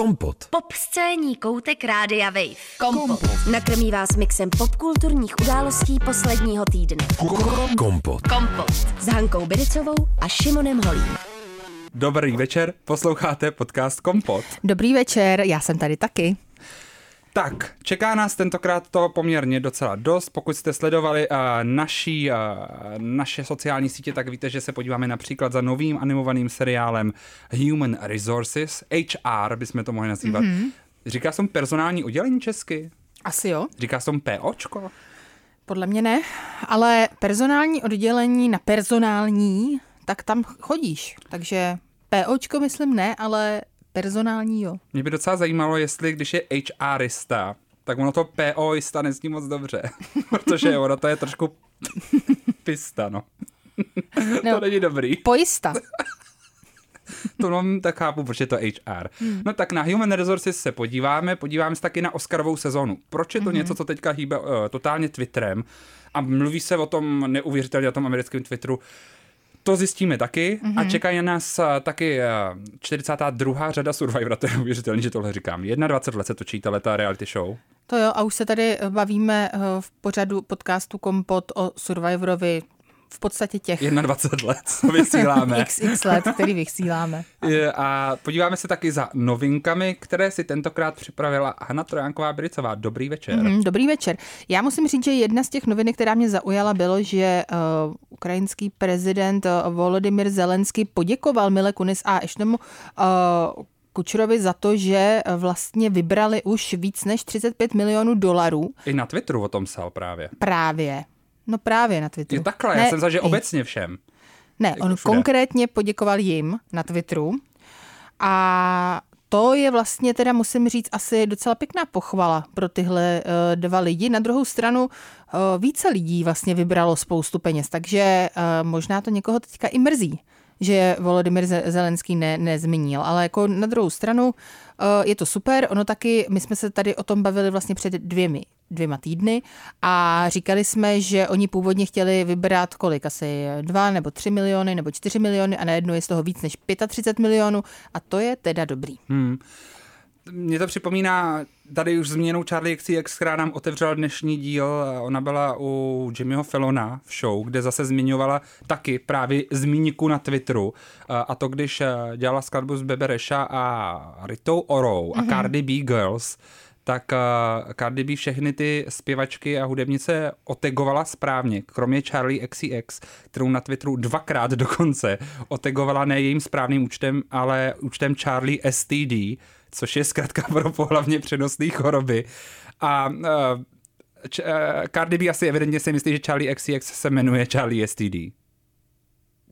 Kompot. Pop scéní koutek Rádia Wave. Kompot. Nakrmí vás mixem popkulturních událostí posledního týdne. Kompot. Kompot. S Hankou Bericovou a Šimonem Holím. Dobrý večer, posloucháte podcast Kompot. Dobrý večer, já jsem tady taky. Tak, čeká nás tentokrát to poměrně docela dost. Pokud jste sledovali uh, naší, uh, naše sociální sítě, tak víte, že se podíváme například za novým animovaným seriálem Human Resources, HR bychom to mohli nazývat. Mm-hmm. Říká jsem personální oddělení česky? Asi jo, Říká jsem POčko? podle mě ne, ale personální oddělení na personální, tak tam chodíš. Takže POčko myslím ne, ale personální jo. Mě by docela zajímalo, jestli když je HRista, tak ono to POista nezní moc dobře, protože ono to je trošku pista, no. No. to není dobrý. Pojista. To mám tak chápu, proč je to HR. Hmm. No tak na Human Resources se podíváme, podíváme se taky na Oscarovou sezonu. Proč je to hmm. něco, co teďka hýbe uh, totálně Twitterem a mluví se o tom neuvěřitelně, o tom americkém Twitteru, to zjistíme taky mm-hmm. a čekají na nás uh, taky uh, 42. řada Survivora, to je neuvěřitelné, že tohle říkám. 21 let se točí ta reality show. To jo, a už se tady bavíme eh, v pořadu podcastu Kompot o Survivorovi v podstatě těch 21 let, co vysíláme. xx let, který vysíláme. A podíváme se taky za novinkami, které si tentokrát připravila Hana Trojánková Bricová. Dobrý večer. Mm, dobrý večer. Já musím říct, že jedna z těch novinek, která mě zaujala, bylo, že uh, ukrajinský prezident uh, Volodymyr Zelensky poděkoval Mile Kunis a Eštemu uh, Kučerovi za to, že vlastně vybrali už víc než 35 milionů dolarů I na Twitteru o tom psal právě. právě. No právě na Twitteru. Je takhle, Ne, já jsem myslel, že i- obecně všem. Ne, Jako on všude. konkrétně poděkoval jim na Twitteru a to je vlastně teda, musím říct, asi docela pěkná pochvala pro tyhle uh, dva lidi. Na druhou stranu uh, více lidí vlastně vybralo spoustu peněz, takže uh, možná to někoho teďka i mrzí že Volodymyr Ze- Zelenský ne, nezmínil. Ale jako na druhou stranu uh, je to super. Ono taky, my jsme se tady o tom bavili vlastně před dvěmi, dvěma týdny a říkali jsme, že oni původně chtěli vybrat kolik, asi dva nebo tři miliony nebo čtyři miliony a najednou je z toho víc než 35 milionů a to je teda dobrý. Hmm. Mně to připomíná tady už změnou Charlie XCX, která nám otevřela dnešní díl. Ona byla u Jimmyho Fallona v show, kde zase zmiňovala taky právě zmínku na Twitteru. A to, když eh, dělala skladbu s Bebe Reša a Ritou Orou a Cardi B Girls, tak uh, Cardi B všechny ty zpěvačky a hudebnice otegovala správně, kromě Charlie XCX, kterou na Twitteru dvakrát dokonce otegovala ne jejím správným účtem, ale účtem Charlie STD, což je zkrátka pro pohlavně přenosné choroby. A uh, č- uh, Cardi B asi evidentně si myslí, že Charlie XCX se jmenuje Charlie STD.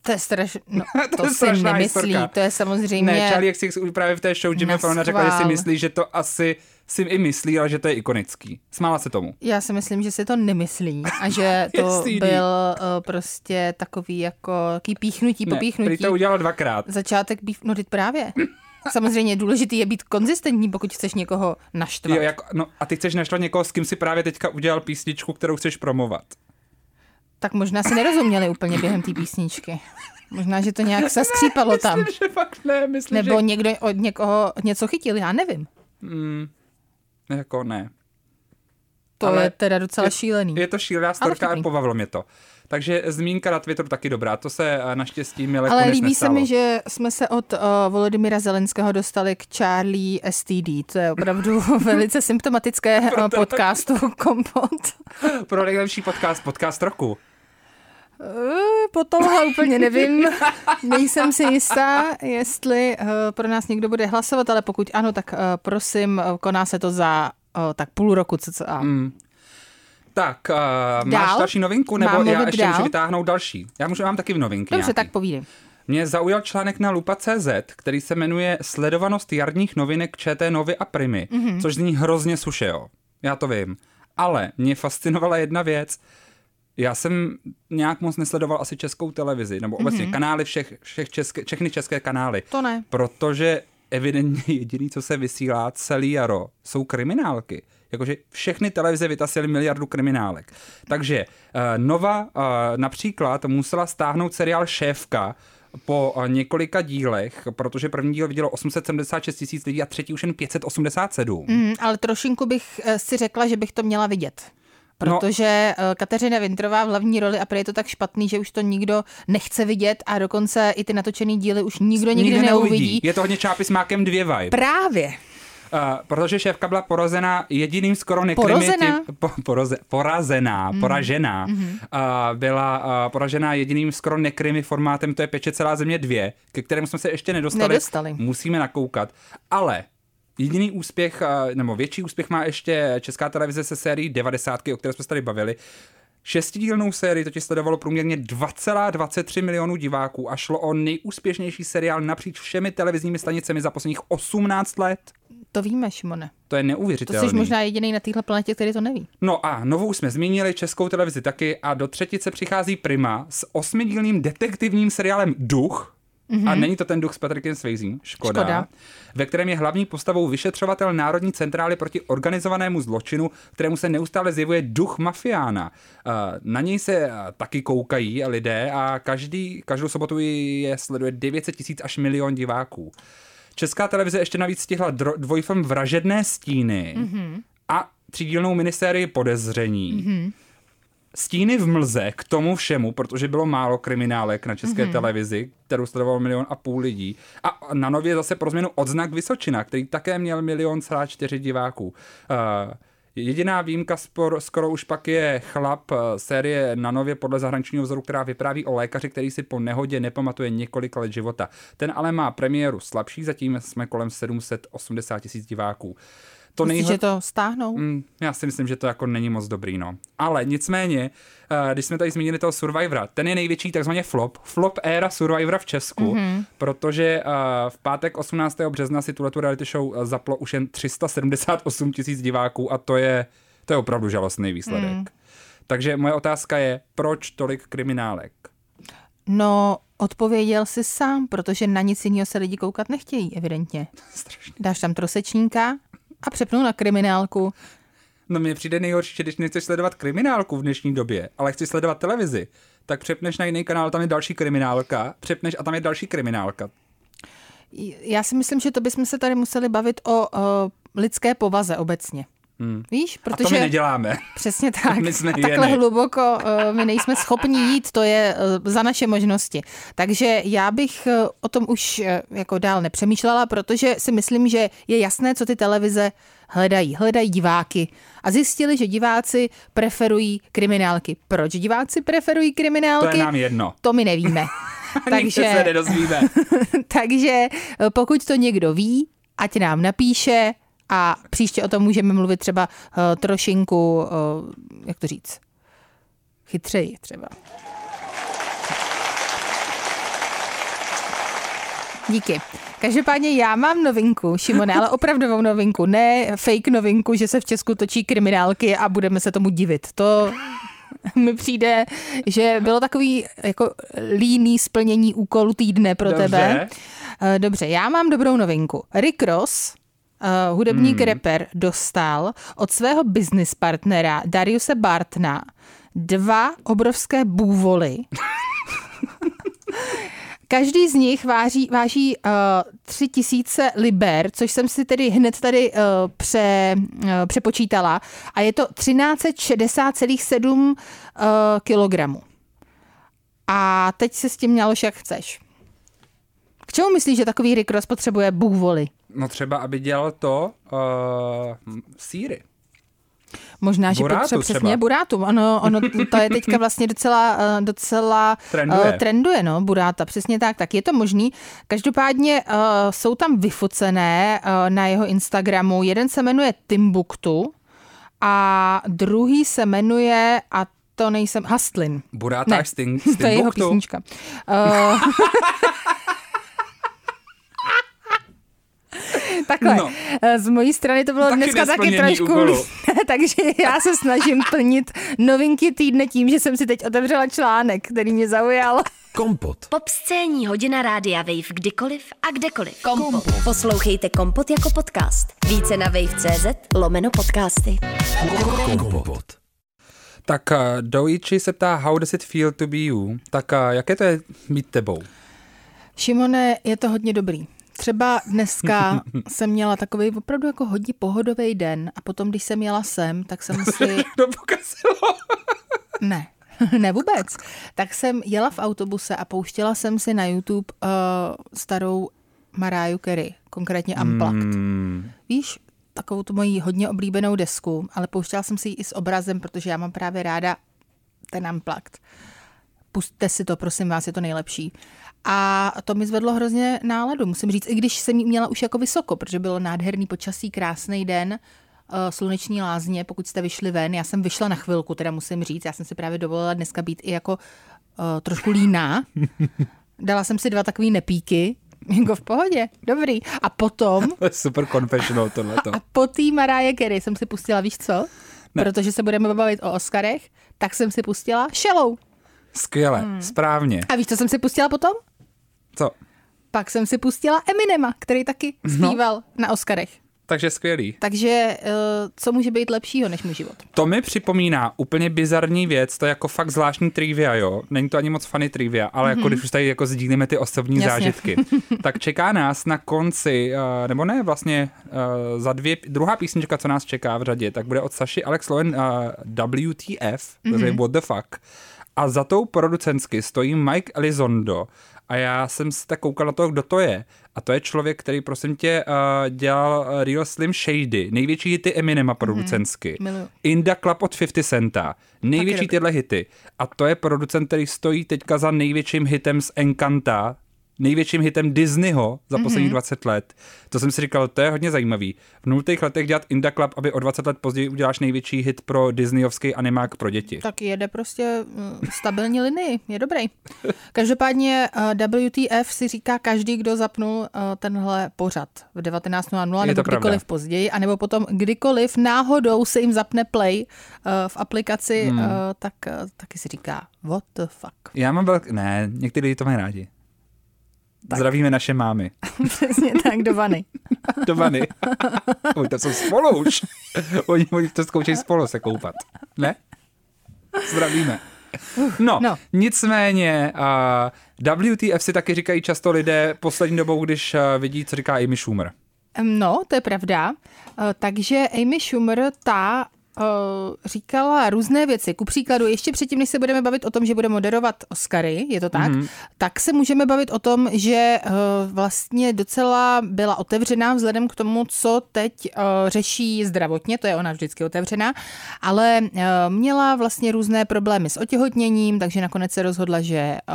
To je strašné, no, To to, je si nemyslí, historka. to je samozřejmě... Ne, Charlie XCX už právě v té show Jimmy Na Fallona řekla, že si myslí, že to asi si i myslí, ale že to je ikonický. Smála se tomu. Já si myslím, že si to nemyslí a že to byl uh, prostě takový jako taký píchnutí, Ne, popíchnutí. to udělal dvakrát. Začátek býv, no teď právě. Samozřejmě důležitý je být konzistentní, pokud chceš někoho naštvat. Jo, jako, no, a ty chceš naštvat někoho, s kým si právě teďka udělal písničku, kterou chceš promovat. Tak možná si nerozuměli úplně během té písničky. Možná, že to nějak se skřípalo tam. Myslím, že fakt ne, myslím, Nebo že... někdo od někoho něco chytil, já nevím. Mm, jako ne. To Ale je teda docela je- šílený. Je to šílená storka a pobavilo mě to. Takže zmínka na Twitteru taky dobrá, to se eh, naštěstí Mile Ale líbí se nestalo. mi, že jsme se od uh, Volodymyra Zelenského dostali k Charlie STD. To je opravdu velice symptomatické uh, podcastu Kompot. Pro nejlepší podcast, podcast roku. Eh, Po tomhle úplně nevím. Nejsem si jistá, jestli uh, pro nás někdo bude hlasovat, ale pokud ano, tak uh, prosím, koná se to za tak půl roku cca. Mm. Tak, uh, máš Dál? další novinku, nebo Mám já ještě dál? můžu vytáhnout další? Já můžu, mám taky v novinky Dobře, nějaký. tak povídej. Mě zaujal článek na lupa.cz, který se jmenuje Sledovanost jarních novinek ČT Novy a Primy, Mhm. mm-hmm. což zní hrozně suše, jo. Já to vím. Ale mě fascinovala jedna věc. Já jsem nějak moc nesledoval asi českou televizi, nebo obecně mm-hmm. kanály všech, všech české, všechny české kanály. To ne. Protože evidentně jediný, co se vysílá celý jaro, jsou kriminálky. Jakože všechny televize vytasily miliardu kriminálek. Takže uh, Nova uh, například musela stáhnout seriál Šéfka po eh, několika dílech, protože první díl vidělo 876 tisíc lidí a třetí už jen 587. Mm, ale trošinku bych si řekla, že bych to měla vidět. No. Protože no. Kateřina Vintrová v hlavní roli a prý je to tak špatný, že už to nikdo nechce vidět a dokonce i ty natočený díly už nikdo nikdy, nikdy neuvidí. Je to hodně čápy s mákem dvě vibe. Právě. Uh, protože šéfka byla porozena jediným skoro Porozená? po, poroze, porazená, Mm. poražená. Mhm. Uh, byla uh, poražená jediným skoro nekrimi formátem, to je Peče celá země dvě, ke kterému jsme se ještě nedostali. Nedostali. Musíme nakoukat. Ale Jediný úspěch, nebo větší úspěch má ještě Česká televize se sérií 90, o které jsme se tady bavili. Šestidílnou sérii totiž sledovalo průměrně 2,23 milionů diváků a šlo o nejúspěšnější seriál napříč všemi televizními stanicemi za posledních 18 let. To víme, Šimone. To je To neuvěřitelné. jsi možná jediný na téhle planetě, který to neví. No a novou jsme zmínili, českou televizi taky a do třetice přichází Prima s osmidílným detektivním seriálem Duch, Mm-hmm. A není to ten duch s Patrickem Swayzem, škoda, Škoda. ve kterém je hlavní postavou vyšetřovatel Národní centrály proti organizovanému zločinu, kterému se neustále zjevuje duch mafiána. Uh, Na něj se uh, taky koukají lidé a každý, každou sobotu je sleduje 900 tisíc až milion diváků. Česká televize ještě navíc stihla dvojfilm Vražedné stíny mm-hmm. a třídílnou minisérii Podezření. Mm-hmm. Stíny v mlze k tomu všemu, protože bylo málo kriminálek na české mm-hmm. televizi, kterou sledoval milion a půl lidí. A na nově zase pro změnu odznak Vysočina, který také měl milion celá čtyři diváků. Uh, Jediná výjimka spor, skoro už pak je chlap eh, série na nově podle zahraničního vzoru, která vypráví o lékaři, který si po nehodě nepamatuje několik let života. Ten ale má premiéru slabší, zatím jsme kolem 780 tisíc diváků. To Myslíš, nejhle- že to stáhnou? Mm, já si myslím, že to jako není moc dobrý, no. Ale nicméně, eh, když jsme tady zmínili toho Survivora, ten je největší takzvaně flop, flop éra Survivora v Česku, mm-hmm. protože eh, v pátek 18. března si tuhle reality show eh, zaplo už jen 378 tisíc diváků a to je, to je opravdu žalostný výsledek. Mm. Takže moje otázka je, proč tolik kriminálek? No, odpověděl si sám, protože na nic jiného se lidi koukat nechtějí, evidentně. Strašně. Dáš tam trosečníka a přepnou na kriminálku. No mně přijde nejhorší, že když nechceš sledovat kriminálku v dnešní době, ale chci sledovat televizi, tak přepneš na jiný kanál, tam je další kriminálka, přepneš a tam je další kriminálka. Já si myslím, že to bychom se tady museli bavit o, o lidské povaze obecně. Hmm. Víš, A to protože my neděláme. přesně tak. My jsme a takhle hyeny. hluboko uh, my nejsme schopni jít, to je uh, za naše možnosti. Takže já bych uh, o tom už uh, jako dál nepřemýšlela, protože si myslím, že je jasné, co ty televize hledají. Hledají diváky. A zjistili, že diváci preferují kriminálky. Proč diváci preferují kriminálky? To je nám jedno. To my nevíme. Takže se nedozvíme. Takže eh, pokud to někdo ví, ať nám napíše a příště o tom můžeme mluvit třeba uh, trošinku, uh, jak to říct, chytřeji třeba. Díky. Každopádně já mám novinku, Šimone, ale opravdovou novinku, ne fake novinku, že se v Česku točí kriminálky a budeme se tomu divit. To mi přijde, že bylo takový jako líný splnění úkolu týdne pro Dobře. tebe. Eh, Dobře, já mám dobrou novinku. Rick Ross, uh, hudebník hmm. rapper, dostal od svého business partnera Dariuse Bartna dva obrovské bůvoly. Každý z nich váží, váží uh, 3000 liber, což jsem si tedy hned tady uh, pře, uh, přepočítala. A je to 1360,7 uh, kilogramů. A teď se s tím měloš jak chceš. K čemu myslíš, že takový Rick Ross potřebuje bůvoly? No třeba, aby dělal to uh, síry. Možná, že Burátu potřebuje třeba. přesně burátu. Ono, ono, to je teďka vlastně docela, eh, docela Trenduje. eh, trenduje, no, buráta, přesně tak, tak je to možný. Každopádně uh, jsou tam vyfocené uh, na jeho Instagramu. Jeden se jmenuje Timbuktu a druhý se jmenuje, a to nejsem, Hustlin. Buráta Ne, až sting, to je jeho písnička. Uh, Takhle, No. no. z mojí strany to bylo Taky dneska taky trošku, takže já se snažím plnit novinky týdne tím, že jsem si teď otevřela článek, který mě zaujal. Kompot. Pop scéní hodina rádia Wave kdykoliv a kdekoliv. Kompot. Poslouchejte Kompot jako podcast. Více na wave.cz lomeno podcasty. Kompot. Tak uh, Doichi se ptá, how does it feel to be you? Tak uh, jaké to je být tebou? Šimone, je to hodně dobrý. Třeba dneska jsem měla takový opravdu jako hodně pohodový den a potom, když jsem jela sem, tak jsem si... To pokazilo. Ne, ne vůbec. Tak jsem jela v autobuse a pouštěla jsem si na YouTube uh, starou Mariah Carey, konkrétně Unplugged. Hmm. Víš, takovou tu moji hodně oblíbenou desku, ale pouštěla jsem si ji i s obrazem, protože já mám právě ráda ten Unplugged. Pustte si to, prosím vás, je to nejlepší. A to mi zvedlo hrozně náladu, musím říct, i když jsem ji měla už jako vysoko, protože bylo nádherný počasí, krásný den, eh, sluneční lázně, pokud jste vyšli ven. Já jsem vyšla na chvilku, teda musím říct, já jsem si právě dovolila dneska být i jako uh, trošku líná. Dala jsem si dva takové nepíky, jako v pohodě, dobrý. A potom, super confessional tohleto. a po té Mariah Carey jsem si pustila, víš co? Ne. Protože se budeme bavit o Oscarech, tak jsem si pustila Shallow. Skvěle, Hmm. správně. A víš, co jsem si pustila potom? Co? Pak jsem si pustila Eminema, který taky zpíval no. na Oscarech. Takže skvělý. Takže eh, co může být lepšího než můj život? To mi připomíná úplně bizarní věc, to je jako fakt zvláštní trivia, jo. Není to ani moc funny trivia, ale jako když už tady jako sdílíme ty osobní Jasně. zážitky, tak čeká nás na konci, eh, nebo ne, vlastně eh, za dvě, druhá písnička, co nás čeká v řadě, tak bude od Saši Alex Lowen eh, WTF, to je What the fuck. A za tou producentsky stojí Mike Elizondo a já jsem se tak koukal na to, kdo to je. A to je člověk, který prosím tě uh, dělal uh, Real Slim Shady, největší hity Eminema producentsky. miluju. In the Club od 50 Centa, největší tyhle hity. A to je producent, který stojí teďka za největším hitem z Encanta, největším hitem Disneyho za posledních 20 let. To jsem si říkal, to je hodně zajímavý. V nultých letech dělat In the Club, aby o 20 let později uděláš největší hit pro Disneyovský animák pro děti. Tak jede prostě mm, stabilní linii, je dobrý. Každopádně uh, WTF si říká každý, kdo zapnul uh, tenhle pořad v 19.00 Je nebo kdykoliv pravda. později, anebo potom kdykoliv náhodou se jim zapne play uh, v aplikaci, hmm. tak taky si říká what the fuck. Já mám velk... Ne, někteří lidi to mají rádi. Tak. Zdravíme naše mámy. Přesně tak, do vany. Do vany. Oni to jsou spolu už. Oni, oni to zkoušejí spolu se koupat. Ne? Zdravíme. No, No. nicméně uh, WTF si taky říkají často lidé poslední dobou, když uh, vidí, co říká Amy Schumer. No, to je pravda. Eh, Takže Amy Schumer, ta říkala různé věci. Ku příkladu, ještě předtím, než se budeme bavit o tom, že bude moderovat Oscary, je to tak, mm-hmm. tak se můžeme bavit o tom, že eh, vlastně docela byla otevřená vzhledem k tomu, co teď eh, řeší zdravotně, to je ona vždycky otevřená, ale eh, měla vlastně různé problémy s otěhotněním, takže nakonec se rozhodla, že eh,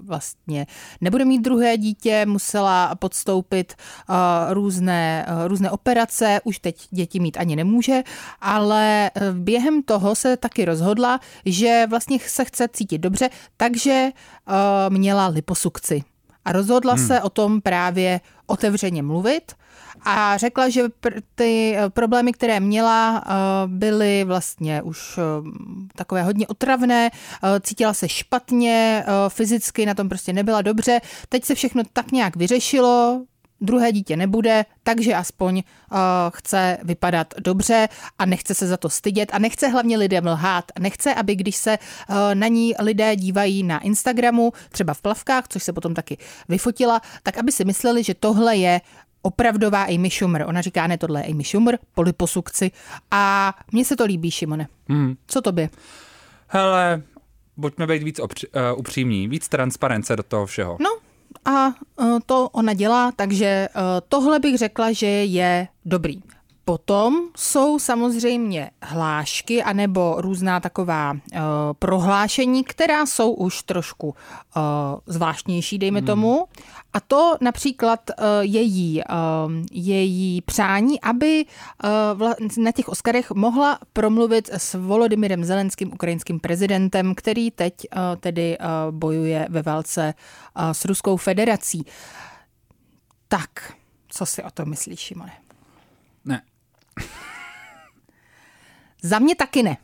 vlastně nebude mít druhé dítě, musela podstoupit eh, různé, eh, různé operace, už teď děti mít ani nemůže, ale eh, během toho se taky rozhodla, že vlastně se chce cítit dobře, takže eh, měla liposukci. A rozhodla hmm. se o tom právě otevřeně mluvit a řekla, že pr- ty eh, problémy, které měla, byly vlastně už takové hodně otravné, cítila se špatně, fyzicky na tom prostě nebyla dobře. Teď se všechno tak nějak vyřešilo, druhé dítě nebude, takže aspoň uh, chce vypadat dobře a nechce se za to stydět a nechce hlavně lidem lhát. Nechce, aby když se uh, na ní lidé dívají na Instagramu, třeba v plavkách, což se potom taky vyfotila, tak aby si mysleli, že tohle je opravdová Amy Schumer. Ona říká, ne, tohle je Amy Schumer, po liposukci. A mně se to líbí, Šimone. Hmm. Co tobě? Hele, buďme být víc opři, uh, upřímní, víc transparence do toho všeho. No a uh, to ona dělá, takže uh, tohle bych řekla, že je dobrý. Potom jsou samozřejmě hlášky anebo různá taková uh, prohlášení, která jsou už trošku uh, zvláštnější, dejme hmm. tomu. A to například uh, její, uh, její přání, aby uh, vla, na těch Oscarech mohla promluvit s Volodymyrem Zelenským, ukrajinským prezidentem, který teď uh, tedy uh, bojuje ve válce uh, s Ruskou federací. Tak, co si o tom myslíš, Šimone? Za mě taky ne.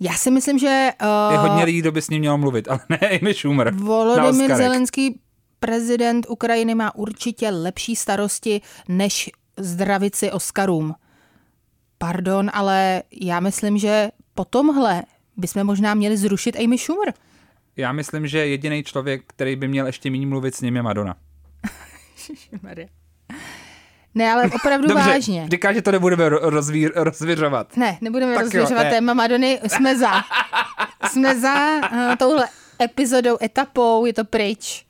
Já si myslím, že Je uh, hodně lidí, kdo by s ním měl mluvit, ale ne Amy Schumer. Volodymyr. Zelenský, prezident Ukrajiny, má určitě lepší starosti, než zdravit si Oscarům. Pardon, ale já myslím, že po tomhle bychom možná měli zrušit Amy Schumer. Já myslím, že jediný člověk, který by měl ještě méně mluvit s ním, je Madonna. Maria. Ne, ale opravdu Dobře, vážně. říká, že to nebudeme ro- rozvír, rozvěřovat. Ne, nebudeme Tak jo, rozvěřovat ne. téma Madony. Jsme za. Jsme za uh, touhle epizodou, etapou, je to pryč.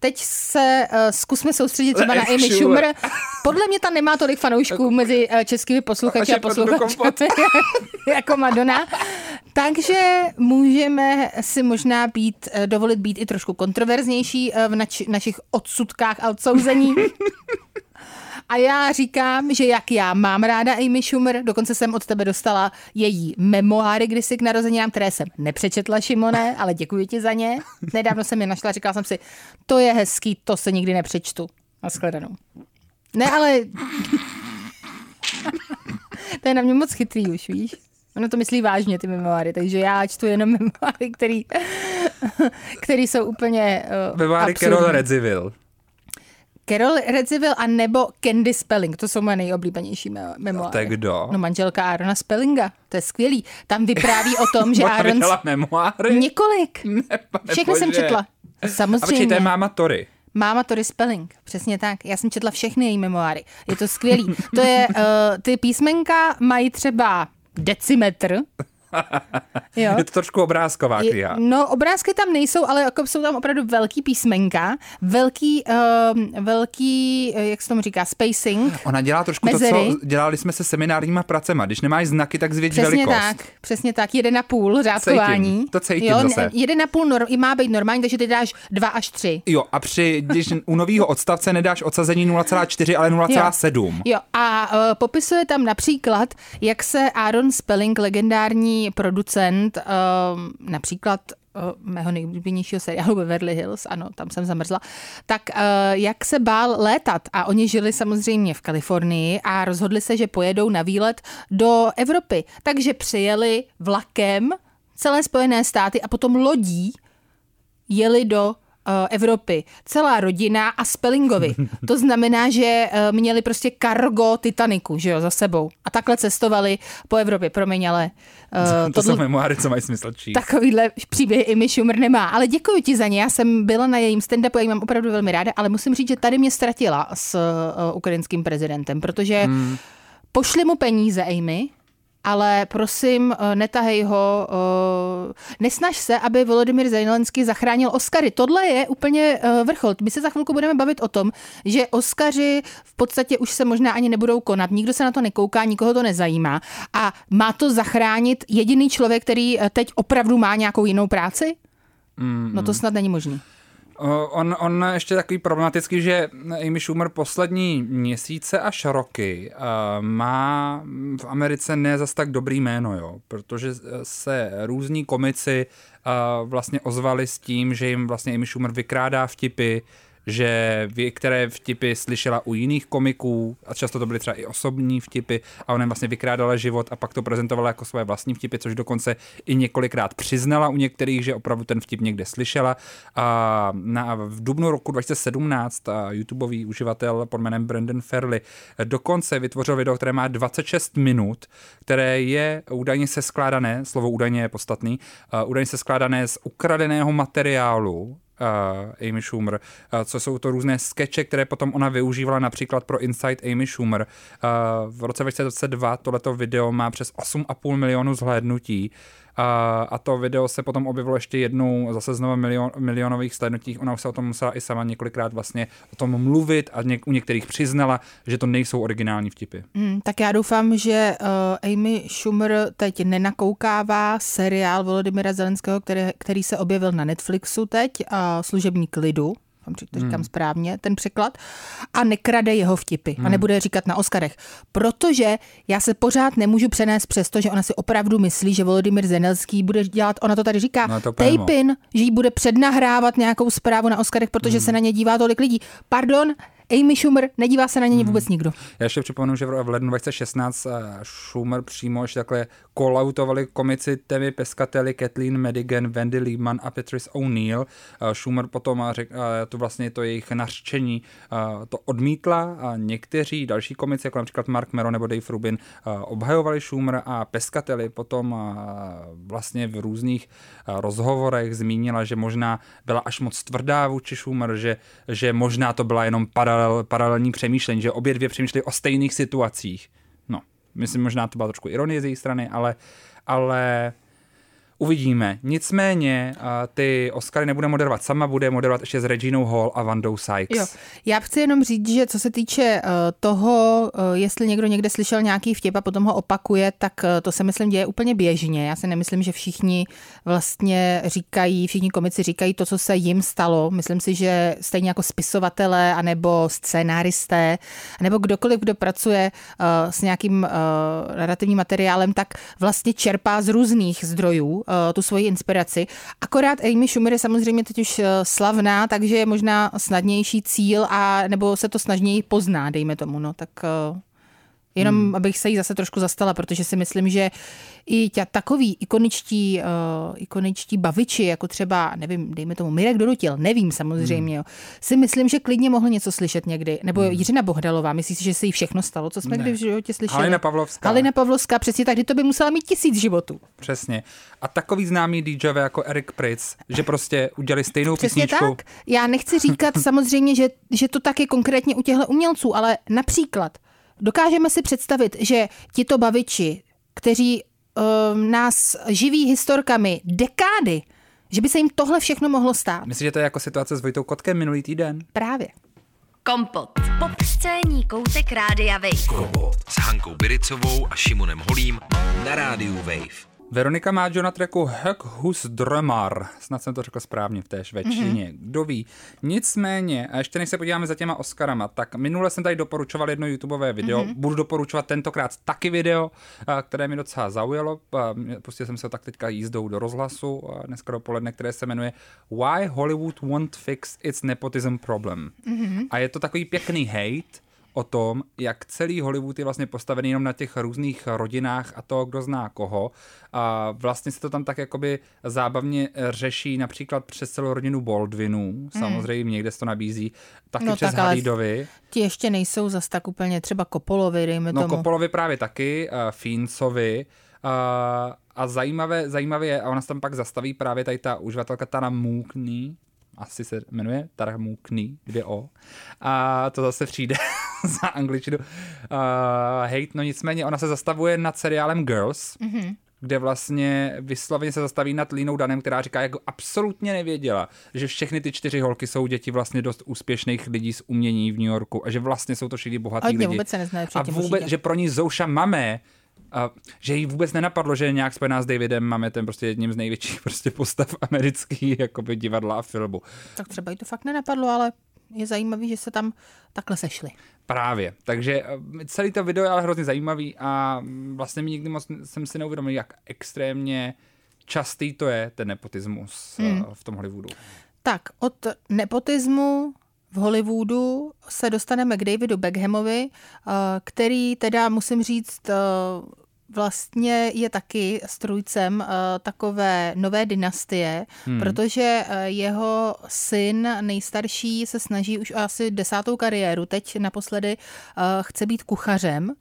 Teď se uh, zkusme soustředit třeba na Amy Schumer. Podle mě tam nemá tolik fanoušků mezi uh, českými posluchači a posluchači jako Madonna. Takže můžeme si možná být, dovolit být i trošku kontroverznější v nač- našich odsudkách a odsouzení. A já říkám, že jak já mám ráda Amy Schumer, dokonce jsem od tebe dostala její memoáry kdysi k narozeninám, které jsem nepřečetla, Šimone, ale děkuji ti za ně. Nedávno jsem je našla, říkala jsem si, to je hezký, to se nikdy nepřečtu. Naschledanou. Ne, ale... to je na mě moc chytrý už, víš? Ono to myslí vážně, ty memoáry, takže já čtu jenom memoáry, který, který jsou úplně uh, Memoáry. Carol Redziville. Carol Redziville a nebo Candy Spelling, to jsou moje nejoblíbenější me- memoáry. To je kdo? No manželka Arona Spellinga, to je skvělý. Tam vypráví o tom, že vydala memoáry? Několik. pane Všechny jsem četla. A počkej, to Samozřejmě. je máma Tory. Máma Tori Spelling, přesně tak. Já jsem četla všechny její memoáry. Je to skvělý. To je, uh, ty písmenka mají třeba decimetr. Jo. Je to trošku obrázková Je- kniha. No, obrázky tam nejsou, ale jako jsou tam opravdu velký písmenka, velký, uh, velký, eh, jak se tomu říká, spacing. Ona dělá trošku Mezery. to, co dělali jsme se seminárníma pracema. Když nemáš znaky, tak zvěď Přesně velikost. tak, přesně tak, jeden a půl řádkování. Cítím, to cítím jo, zase. Jeden a půl norm, i má být normální, takže ty dáš dva až tři. Jo, a při, když u nového odstavce nedáš odsazení 0,4, ale 0,7. Jo, a uh, popisuje tam například, jak se Aaron Spelling, legendární producent, uh, například uh, mého nejoblíbenějšího seriálu Beverly Hills, ano, tam jsem zamrzla, tak uh, jak se bál létat a oni žili samozřejmě v Kalifornii a rozhodli se, že pojedou na výlet do Evropy. Takže přijeli vlakem celé Spojené státy a potom lodí jeli do Evropy. Celá rodina a Spellingovi. To znamená, že uh, měli prostě kargo Titaniku, že jo, za sebou. A takhle cestovali po Evropě. Promiň, ale uh, To jsou memoáry, co mají smysl číst. takovýhle příběh Amy Schumer nemá. Ale děkuji ti za ně. Já jsem byla na jejím stand-upu, já ji mám opravdu velmi ráda, ale musím říct, že tady mě ztratila s uh, ukrajinským prezidentem, protože hmm. pošli mu peníze, Amy, ale prosím, eh, netahej ho, eh, nesnaž se, aby Volodymyr Zelenský zachránil Oscary. Tohle je úplně eh, vrchol. My se za chvilku budeme bavit o tom, že Oscaři v podstatě už se možná ani nebudou konat. Nikdo se na to nekouká, nikoho to nezajímá. A má to zachránit jediný člověk, který teď opravdu má nějakou jinou práci? Mm. No to snad není možný. On, on ještě takový problematický, že Amy Schumer poslední měsíce až roky uh, má v Americe ne zas tak dobrý jméno, jo, protože se různí komici uh, vlastně ozvali s tím, že jim vlastně Amy Schumer vykrádá vtipy, že některé vtipy slyšela u jiných komiků a často to byly třeba i osobní vtipy a ona vlastně vykrádala život a pak to prezentovala jako své vlastní vtipy, což dokonce i několikrát přiznala u některých, že opravdu ten vtip někde slyšela. A na, v dubnu roku 2017 a YouTubeový uživatel pod jménem Brandon Fairley dokonce vytvořil video, které má 26 minut, které je údajně se skládané, slovo údajně je podstatný, údajně se skládané z ukradeného materiálu uh, Amy Schumer, uh, co jsou to různé skeče, které potom ona využívala například pro Inside Amy Schumer. Uh, v roce 2022 tohleto video má přes 8,5 milionu zhlédnutí uh, a to video se potom objevilo ještě jednou zase znovu milion, milionových slednutích. Ona už se o tom musela i sama několikrát vlastně o tom mluvit a něk, u některých přiznala, že to nejsou originální vtipy. Hmm, tak já doufám, že uh, Amy Schumer teď nenakoukává seriál Volodymyra Zelenského, který, který se objevil na Netflixu teď, uh, Služební klidu, doufám, že to říkám hmm. správně, ten překlad, a nekrade jeho vtipy hmm. a nebude říkat na Oscarech. Protože já se pořád nemůžu přenést přes to, že ona si opravdu myslí, že Volodymyr Zelenský bude dělat, ona to tady říká, No, to pémo. tape-in, že jí bude přednahrávat nějakou zprávu na Oscarech, protože hmm. se na ně dívá tolik lidí. Pardon, Amy Schumer, nedívá se na něj vůbec nikdo. Já ještě připomenu, že v lednu 2016 eh, Schumer přímo ještě takhle kolautovali komici Temi Pescatelli, Kathleen Madigan, Wendy Lehman a Patrice O'Neill. Eh, Schumer potom eh, řek, to vlastně to jejich nařčení to odmítla a někteří další komici, jako například Mark Mero nebo Dave Rubin, obhajovali Schumer a Pescatelli potom vlastně v různých rozhovorech zmínila, že možná byla až moc tvrdá vůči Schumer, že, že možná to byla jenom paralel, paralelní přemýšlení, že obě dvě přemýšleli o stejných situacích. Myslím, možná to byla trošku ironie z její strany, ale, ale Uvidíme. Nicméně ty Oscary nebude moderovat sama, bude moderovat ještě s Reginou Hall a Vandou Sykes. Jo. Já chci jenom říct, že co se týče uh, toho, uh, jestli někdo někde slyšel nějaký vtip a potom ho opakuje, tak uh, to se myslím děje úplně běžně. Já si nemyslím, že všichni vlastně říkají, všichni komici říkají to, co se jim stalo. Myslím si, že stejně jako spisovatelé, anebo scénáristé, nebo kdokoliv, kdo pracuje s nějakým narrativním materiálem, tak vlastně čerpá z různých zdrojů tu svoji inspiraci. Akorát Amy Schumer je samozřejmě teď už uh, slavná, takže je možná snadnější cíl a nebo se to snažněji pozná, dejme tomu. No, tak uh, Jenom hmm. abych se jí zase trošku zastala, protože si myslím, že i tě, takový ikoničtí, uh, ikoničtí baviči, jako třeba, nevím, dejme tomu Mirek Dorutil, nevím samozřejmě, hmm. jo, si myslím, že klidně mohl něco slyšet někdy. Nebo hmm. Jiřina Bohdalová, myslíš si, že se jí všechno stalo, co jsme ne. kdy v životě slyšeli? Halina Pavlovská. Halina Pavlovská, přesně tak, kdy to by musela mít tisíc životů. Přesně. A takový známý DJ jako Eric Pritz, že prostě udělali stejnou Přesně písničku. tak. Já nechci říkat samozřejmě, že, že to tak je konkrétně u těchto umělců, ale například Dokážeme si představit, že tito baviči, kteří um, nás živí historkami dekády, že by se jim tohle všechno mohlo stát. Myslím, že to je jako situace s Vojtou Kotkem minulý týden? Právě. Kompot. Popscénní koutek Rádia Wave. Kompot s Hankou Biricovou a Šimonem Holím na Rádiu Wave. Veronika Máďo na treku Hök Hus Drömar. Snad jsem to řekl správně v té švédštině. Mm-hmm. Kdo ví. Nicméně, a ještě než se podíváme za těma Oscarama, tak minule jsem tady doporučoval jedno YouTubeové video. Mm-hmm. Budu doporučovat tentokrát taky video, které mi docela zaujalo. Pustil jsem se tak teďka jízdou do rozhlasu dneska dopoledne, které se jmenuje Why Hollywood Won't Fix Its Nepotism Problem. Mm-hmm. A je to takový pěkný hate, o tom, jak celý Hollywood je vlastně postavený jenom na těch různých rodinách a to, kdo zná koho. A vlastně se to tam tak jakoby zábavně řeší například přes celou rodinu Baldwinů, mm. samozřejmě někde se to nabízí, taky no, přes tak, Halidovi. Ti ještě nejsou zas tak úplně třeba Kopolovi, dejme no, tomu. No Kopolovi právě taky, uh, Fiencovi, uh, a zajímavé, zajímavé je, a ona se tam pak zastaví právě tady ta uživatelka Tana Mookney, asi se jmenuje Taramukný, dvě O. A to zase přijde za angličtinu. Uh, hate, no nicméně ona se zastavuje nad seriálem Girls, mm-hmm kde vlastně vysloveně se zastaví nad Línou Danem, která říká, jako absolutně nevěděla, že všechny ty čtyři holky jsou děti vlastně dost úspěšných lidí z umění v New Yorku a že vlastně jsou to všichni bohatí lidi. vůbec se neznají A vůbec, že pro ní Zouša Mame a že jí vůbec nenapadlo, že je nějak spojená s Davidem máme ten prostě jedním z největších prostě postav amerických jakoby divadla a filmu. Tak třeba jí to fakt nenapadlo, ale je zajímavý, že se tam takhle sešli. Právě, takže eh, celý to video je ale hrozně zajímavý a vlastně mi nikdy moc jsem si neuvědomil, jak extrémně častý to je, ten nepotismus eh, hmm. v tom Hollywoodu. Tak, od nepotismu v Hollywoodu se dostaneme k Davidu Beckhamovi, eh, který teda, musím říct, vlastně je taky strujcem uh, takové nové dynastie, hmm. protože uh, jeho syn nejstarší se snaží už asi desátou kariéru, teď naposledy uh, chce být kuchařem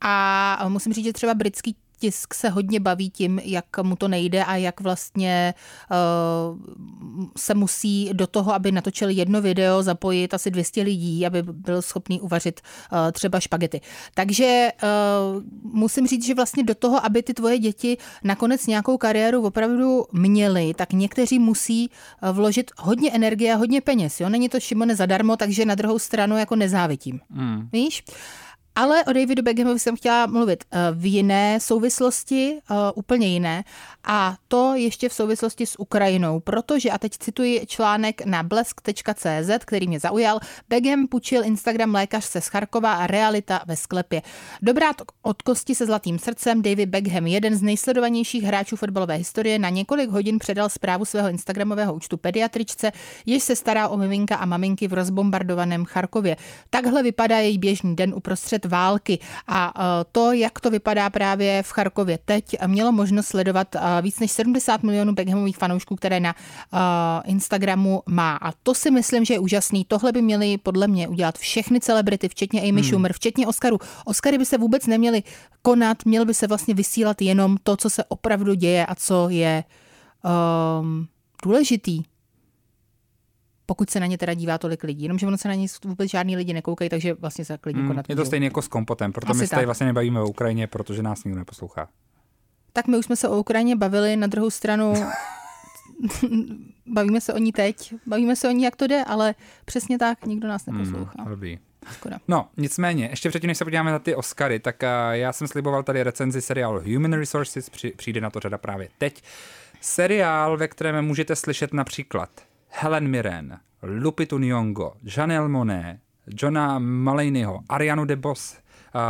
a musím říct, že třeba britský tisk se hodně baví tím, jak mu to nejde a jak vlastně uh, se musí do toho, aby natočil jedno video, zapojit asi 200 lidí, aby byl schopný uvařit uh, třeba špagety. Takže uh, musím říct, že vlastně do toho, aby ty tvoje děti nakonec nějakou kariéru opravdu měly, tak někteří musí vložit hodně energie a hodně peněz. Jo? Není to Šimone zadarmo, takže na druhou stranu jako nezávidím. Mm. Víš? Ale o Davidu Beckhamovi jsem chtěla mluvit eh, v jiné souvislosti, eh, úplně jiné. A to ještě v souvislosti s Ukrajinou, protože, a teď cituji článek na blesk.cz, který mě zaujal, Beckham půjčil Instagram lékařce z Charkova a realita ve sklepě. Dobrá od kosti se zlatým srdcem, David Beckham, jeden z nejsledovanějších hráčů fotbalové historie, na několik hodin předal zprávu svého Instagramového účtu pediatričce, jež se stará o miminka a maminky v rozbombardovaném Charkově. Takhle vypadá její běžný den uprostřed války. A e, to, jak to vypadá právě v Charkově teď, mělo možnost sledovat e, víc než 70 milionů Beckhamových fanoušků, které na uh, Instagramu má. A to si myslím, že je úžasný. Tohle by měly podle mě udělat všechny celebrity, včetně Amy hmm. Schumer, včetně Oscaru. Oscary by se vůbec neměly konat, měl by se vlastně vysílat jenom to, co se opravdu děje a co je um, důležitý pokud se na ně teda dívá tolik lidí. Jenomže ono se na ně vůbec žádný lidi nekoukají, takže vlastně se klidně mm, konat. Je to stejně jako s kompotem, proto Asi my se tady vlastně nebavíme o Ukrajině, protože nás nikdo neposlouchá. Tak my už jsme se o Ukrajině bavili, na druhou stranu bavíme se o ní teď, bavíme se o ní, jak to jde, ale přesně tak, nikdo nás neposlouchá. Hmm, dobrý. Škoda. No, nicméně, ještě předtím, než se podíváme na ty Oscary, tak uh, já jsem sliboval tady recenzi seriálu Human Resources, při, přijde na to řada právě teď. Seriál, ve kterém můžete slyšet například Helen Mirren, Lupitu Nyong'o, Janelle Monet, Johna Mulaneyho, Arianu DeBose, uh,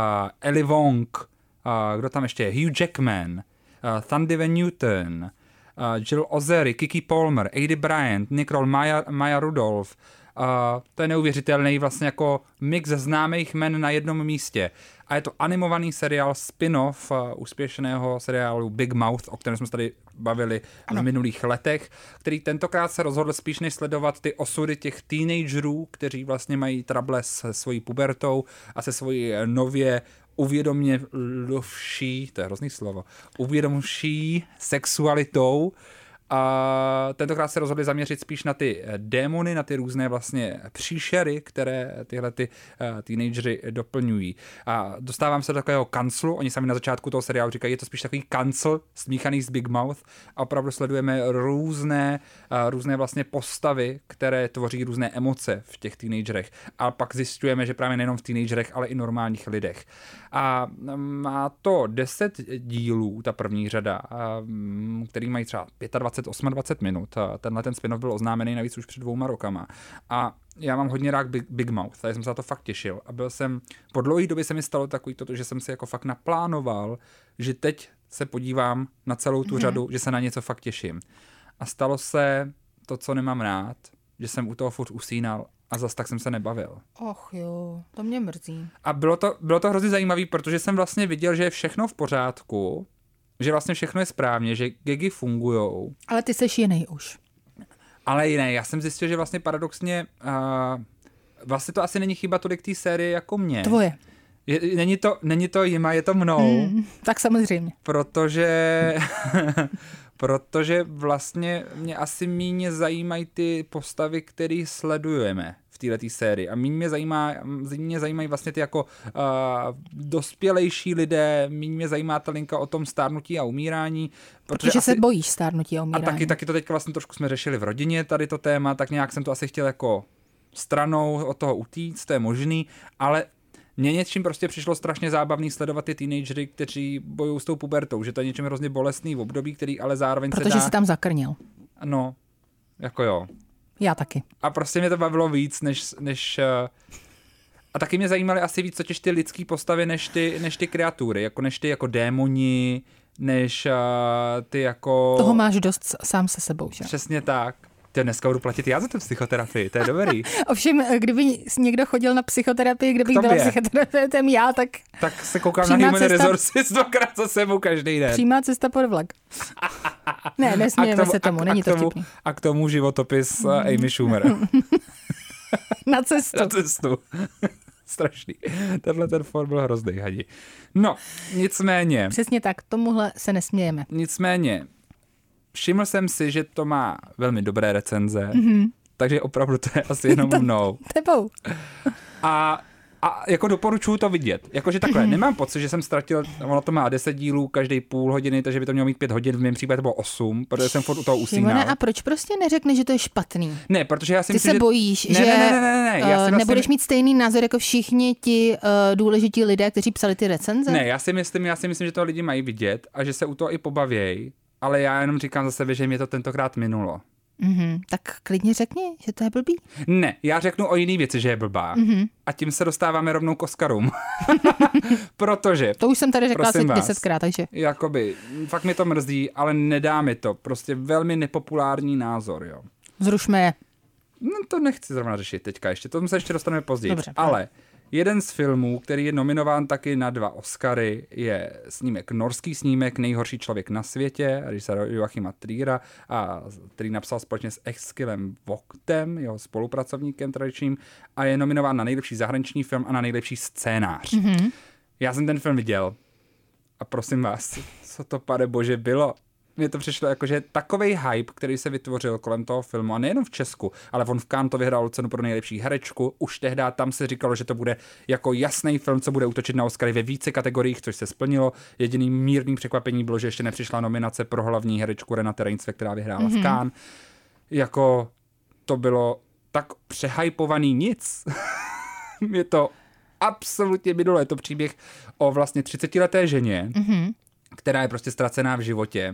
Ellie Wong, uh, kdo tam ještě je, Hugh Jackman, uh, Thundy Van Newton, uh, Jill Ozery, Kiki Palmer, Aidy Bryant, Nicole Maya, Maya Rudolph. Uh, to je neuvěřitelný vlastně jako mix známých men na jednom místě. A je to animovaný seriál spin-off uh, úspěšného seriálu Big Mouth, o kterém jsme se tady bavili ano. v minulých letech, který tentokrát se rozhodl spíš než sledovat ty osudy těch teenagerů, kteří vlastně mají trable se svojí pubertou a se svojí nově uvědoměvší, to je hrozný slovo, uvědomší sexualitou, a tentokrát se rozhodli zaměřit spíš na ty eh, démony, na ty různé vlastně příšery, které tyhle ty uh, teenagery doplňují. A dostávám se do takového kanclu, oni sami na začátku toho seriálu říkají, je to spíš takový kancel smíchaný s Big Mouth a opravdu sledujeme různé, uh, různé vlastně postavy, které tvoří různé emoce v těch teenagerech. A pak zjistujeme, že právě nejenom v teenagerech, ale i normálních lidech. A mm, má to 10 dílů, ta první řada, mm, který mají třeba 25, 28 minut. Tenhle ten spin byl oznámený navíc už před dvouma rokama. A já mám hodně rád Big, Big Mouth, takže jsem se na to fakt těšil. A byl jsem, po dlouhé době se mi stalo takový to, že jsem si jako fakt naplánoval, že teď se podívám na celou tu mm-hmm. řadu, že se na něco fakt těším. A stalo se to, co nemám rád, že jsem u toho furt usínal a zas tak jsem se nebavil. Och jo, to mě mrzí. A bylo to, bylo to hrozně zajímavé, protože jsem vlastně viděl, že je všechno v pořádku, že vlastně všechno je správně, že gegy fungujou. Ale ty seš jiný už. Ale jiný. Já jsem zjistil, že vlastně paradoxně uh, vlastně to asi není chyba tolik té série jako mě. Tvoje. Je, není, to, není to jima, je to mnou. Hmm, tak samozřejmě. Protože protože vlastně mě asi méně zajímají ty postavy, které sledujeme v této sérii. A méně mě, zajímá, mě zajímají vlastně ty jako uh, dospělejší lidé, méně mě zajímá ta linka o tom stárnutí a umírání. Protože, protože asi, se bojíš stárnutí a umírání. A taky, taky to teďka vlastně trošku jsme řešili v rodině, tady to téma, tak nějak jsem to asi chtěl jako stranou od toho utíct, to je možný, ale mně něčím prostě přišlo strašně zábavný sledovat ty teenagery, kteří bojují s tou pubertou, že to je něčím hrozně bolestný v období, který ale zároveň Protože se dá... si tam zakrnil. No, jako jo. Já taky. A prostě mě to bavilo víc, než... než uh... A taky mě zajímaly asi víc totiž ty lidské postavy, než ty, než ty kreatury, jako než ty jako démoni, než uh, ty jako... Toho máš dost sám se sebou, že? Přesně tak. Ty dneska budu platit já za tu psychoterapii, to je dobrý. Ovšem, kdyby někdo chodil na psychoterapii, kde bych byla psychoterapeutem já, tak... Tak se koukám na Human cesta... Resources dvakrát za sebou každý den. Přímá cesta pod vlak. ne, nesmějeme tomu, se tomu, a, není a to tomu, vtipný. A k tomu životopis mm. Amy Schumer. na cestu. Na cestu. Strašný. Tenhle ten for byl hrozný, hadi. No, nicméně. Přesně tak, tomuhle se nesmějeme. Nicméně, všiml jsem si, že to má velmi dobré recenze, mm-hmm. takže opravdu to je asi jenom mnou. Tebou. A A jako doporučuju to vidět. Jakože takhle, Mhm. nemám pocit, že jsem ztratil, ono to má 10 dílů každý půl hodiny, takže by to mělo mít 5 hodin, v mém případě to bylo 8, protože jsem furt u toho usínal. Simone, a proč prostě neřekne, že to je špatný? Ne, protože já si Ty myslím, se že... bojíš, ne, že ne, ne, ne, ne, ne. Já si eh, vlastně nebudeš mít stejný názor jako všichni ti uh, důležití lidé, kteří psali ty recenze? Ne, já si myslím, já si myslím, že to lidi mají vidět a že se u toho i pobavějí, ale já jenom říkám za sebe, že mě to tentokrát minulo. Mm-hmm. Tak klidně řekni, že to je blbý. Ne, já řeknu o jiný věci, že je blbá. Mhm. Mm-hmm. A tím se dostáváme rovnou k Oscarům. Protože, To už jsem tady řekla asi desetkrát, takže jakoby, fakt mi to mrzí, ale nedá mi to. Prostě velmi nepopulární názor, jo. zrušme je. No to nechci zrovna řešit teďka ještě, to se ještě dostaneme později. Dobře. Ale jeden z filmů, který je nominován taky na dva Oscary, je snímek, norský snímek Nejhorší člověk na světě, režiséra Joachima Trýra, a, který napsal společně s Eskilem Vogtem, jeho spolupracovníkem tradičním, a je nominován na nejlepší zahraniční film a na nejlepší scénář. Mm-hmm. Já jsem ten film viděl a prosím vás, co to, pane bože, bylo? Mně to přišlo jako, že takový hype, který se vytvořil kolem toho filmu, a nejenom v Česku, ale on v Cannes to vyhrál cenu pro nejlepší herečku. Už tehdy tam se říkalo, že to bude jako jasný film, co bude útočit na Oscary ve více kategoriích, což se splnilo. Jediným mírným překvapení bylo, že ještě nepřišla nominace pro hlavní herečku Renate Reinsve, která vyhrála mm-hmm. v Cannes. Jako to bylo tak přehypovaný nic. je to absolutně minulo. Je to příběh o vlastně 30-leté ženě, mm-hmm. Která je prostě ztracená v životě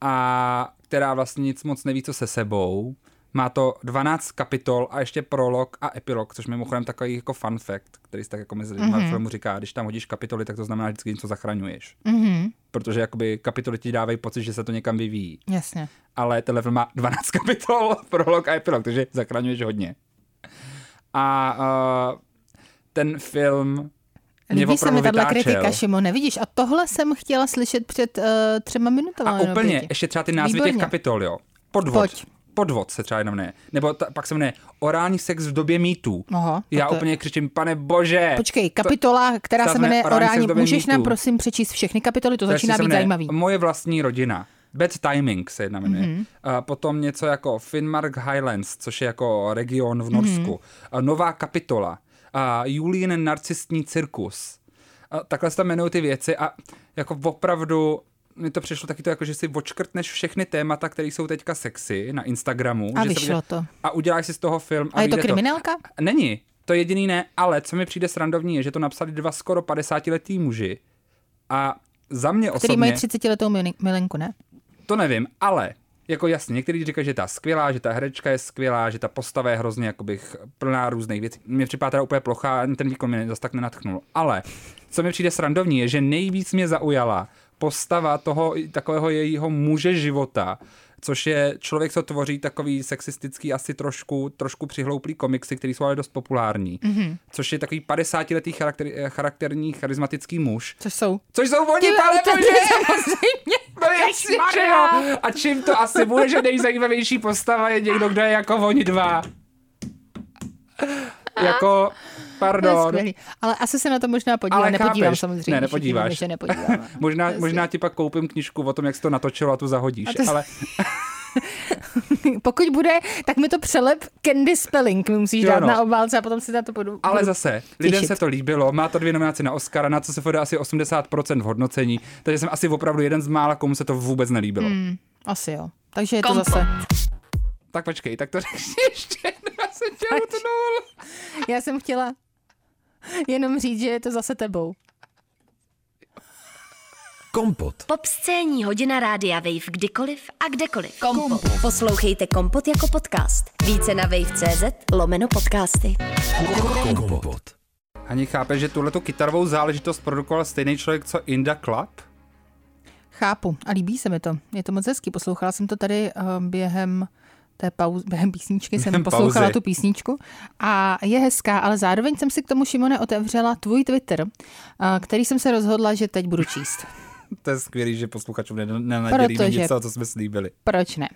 a která vlastně nic moc neví, co se sebou. Má to 12 kapitol a ještě prolog a epilog, což mimochodem takový jako fun fact, který se tak jako mezi mm-hmm. filmu říká, když tam hodíš kapitoly, tak to znamená že vždycky něco zachraňuješ. Mm-hmm. Protože jakoby kapitoly ti dávají pocit, že se to někam vyvíjí. Jasně. Ale tenhle film má 12 kapitol, prolog a epilog, takže zachraňuješ hodně. A uh, ten film mě Líbí se mi vytáčel. kritika, Šimo, nevidíš? A tohle jsem chtěla slyšet před uh, třema minutami. A úplně, pěti. ještě třeba ty názvy Výborně. těch kapitol, jo. Podvod. Pojď. Podvod se třeba jenom ne. Nebo ta, pak se jmenuje Orální sex v době mýtů. Já to úplně křičím, pane bože. Počkej, kapitola, která která se jmenuje Orální Orální, můžeš nám prosím přečíst všechny kapitoly, to To začíná být zajímavý. Moje vlastní rodina. Bad Timing se jedna jmenuje. Mm-hmm. A potom něco jako Finnmark Highlands, což je jako region v Norsku. Mm-hmm. A nová kapitola. A Julien narcistní cirkus. A takhle se tam jmenují ty věci a jako opravdu mi to přišlo taky to, jako, že si očkrtneš všechny témata, které jsou teďka sexy na Instagramu. A že se vyšlo to. A uděláš si z toho film. A, A je to kriminálka? Není. To jediný ne, ale co mi přijde srandovní je, že to napsali dva skoro 50 letý muži. A za mě Který osobně... mají 30 letou milenku, ne? To nevím, ale jako jasně, někteří říkají, že ta skvělá, že ta herečka je skvělá, že ta postava je hrozně jakoby plná různých věcí. Mně připadá teda úplně plochá, ten výkon mě zase tak nenatchnul. Ale co mi přijde srandovní je, že nejvíc mě zaujala postava toho takového jejího muže života, což je člověk, co tvoří takový sexistický, asi trošku, trošku přihlouplý komiksy, který jsou ale dost populární. Mm-hmm. Což je takový 50-letý charakter, charakterní, charismatický muž. Což jsou? Což jsou oni, pane bože! No. A čím to asi bude, že nejzajímavější postava je někdo, kdo je jako oni dva. Jako, pardon. Ale asi se na to možná podívám. Ale nepodívám chápeš? samozřejmě. Ne, nepodíváš. víme, že nepodívám. Možná, Jasně. možná ti pak koupím knižku o tom, jak jsi to natočilo a tu zahodíš. A to- Ale Pokud bude, tak mi to přelep Candy Spelling mi musíš Jo, dát no. na obálce a potom si na to budu Ale zase, lidem těšit. se to líbilo, má to dvě nominace na Oscara, na co se podá asi 80% v hodnocení, takže jsem asi opravdu jeden z mála, komu se to vůbec nelíbilo. Hmm. Asi jo. Takže je to Kompot. zase. Tak počkej, tak to řekni ještě jsem tě utnul. Já jsem chtěla jenom říct, že je to zase tebou. Kompot. Pop scéní hodina rádia Wave kdykoliv a kdekoliv. Kompot. Poslouchejte Kompot jako podcast. Více na wave.cz lomeno podcasty. Kompot. Ani chápe, že tuhle tu kytarovou záležitost produkoval stejný člověk, co Inda Club? Chápu a líbí se mi to. Je to moc hezký. Poslouchala jsem to tady uh, během té pauz, během písničky jsem poslouchala pauzy. tu písničku a je hezká, ale zároveň jsem si k tomu, Šimone, otevřela tvůj Twitter, uh, který jsem se rozhodla, že teď budu číst. To je skvělý, že posluchačům nen- nenadělíme Protože- něco, co jsme slíbili. Proč ne?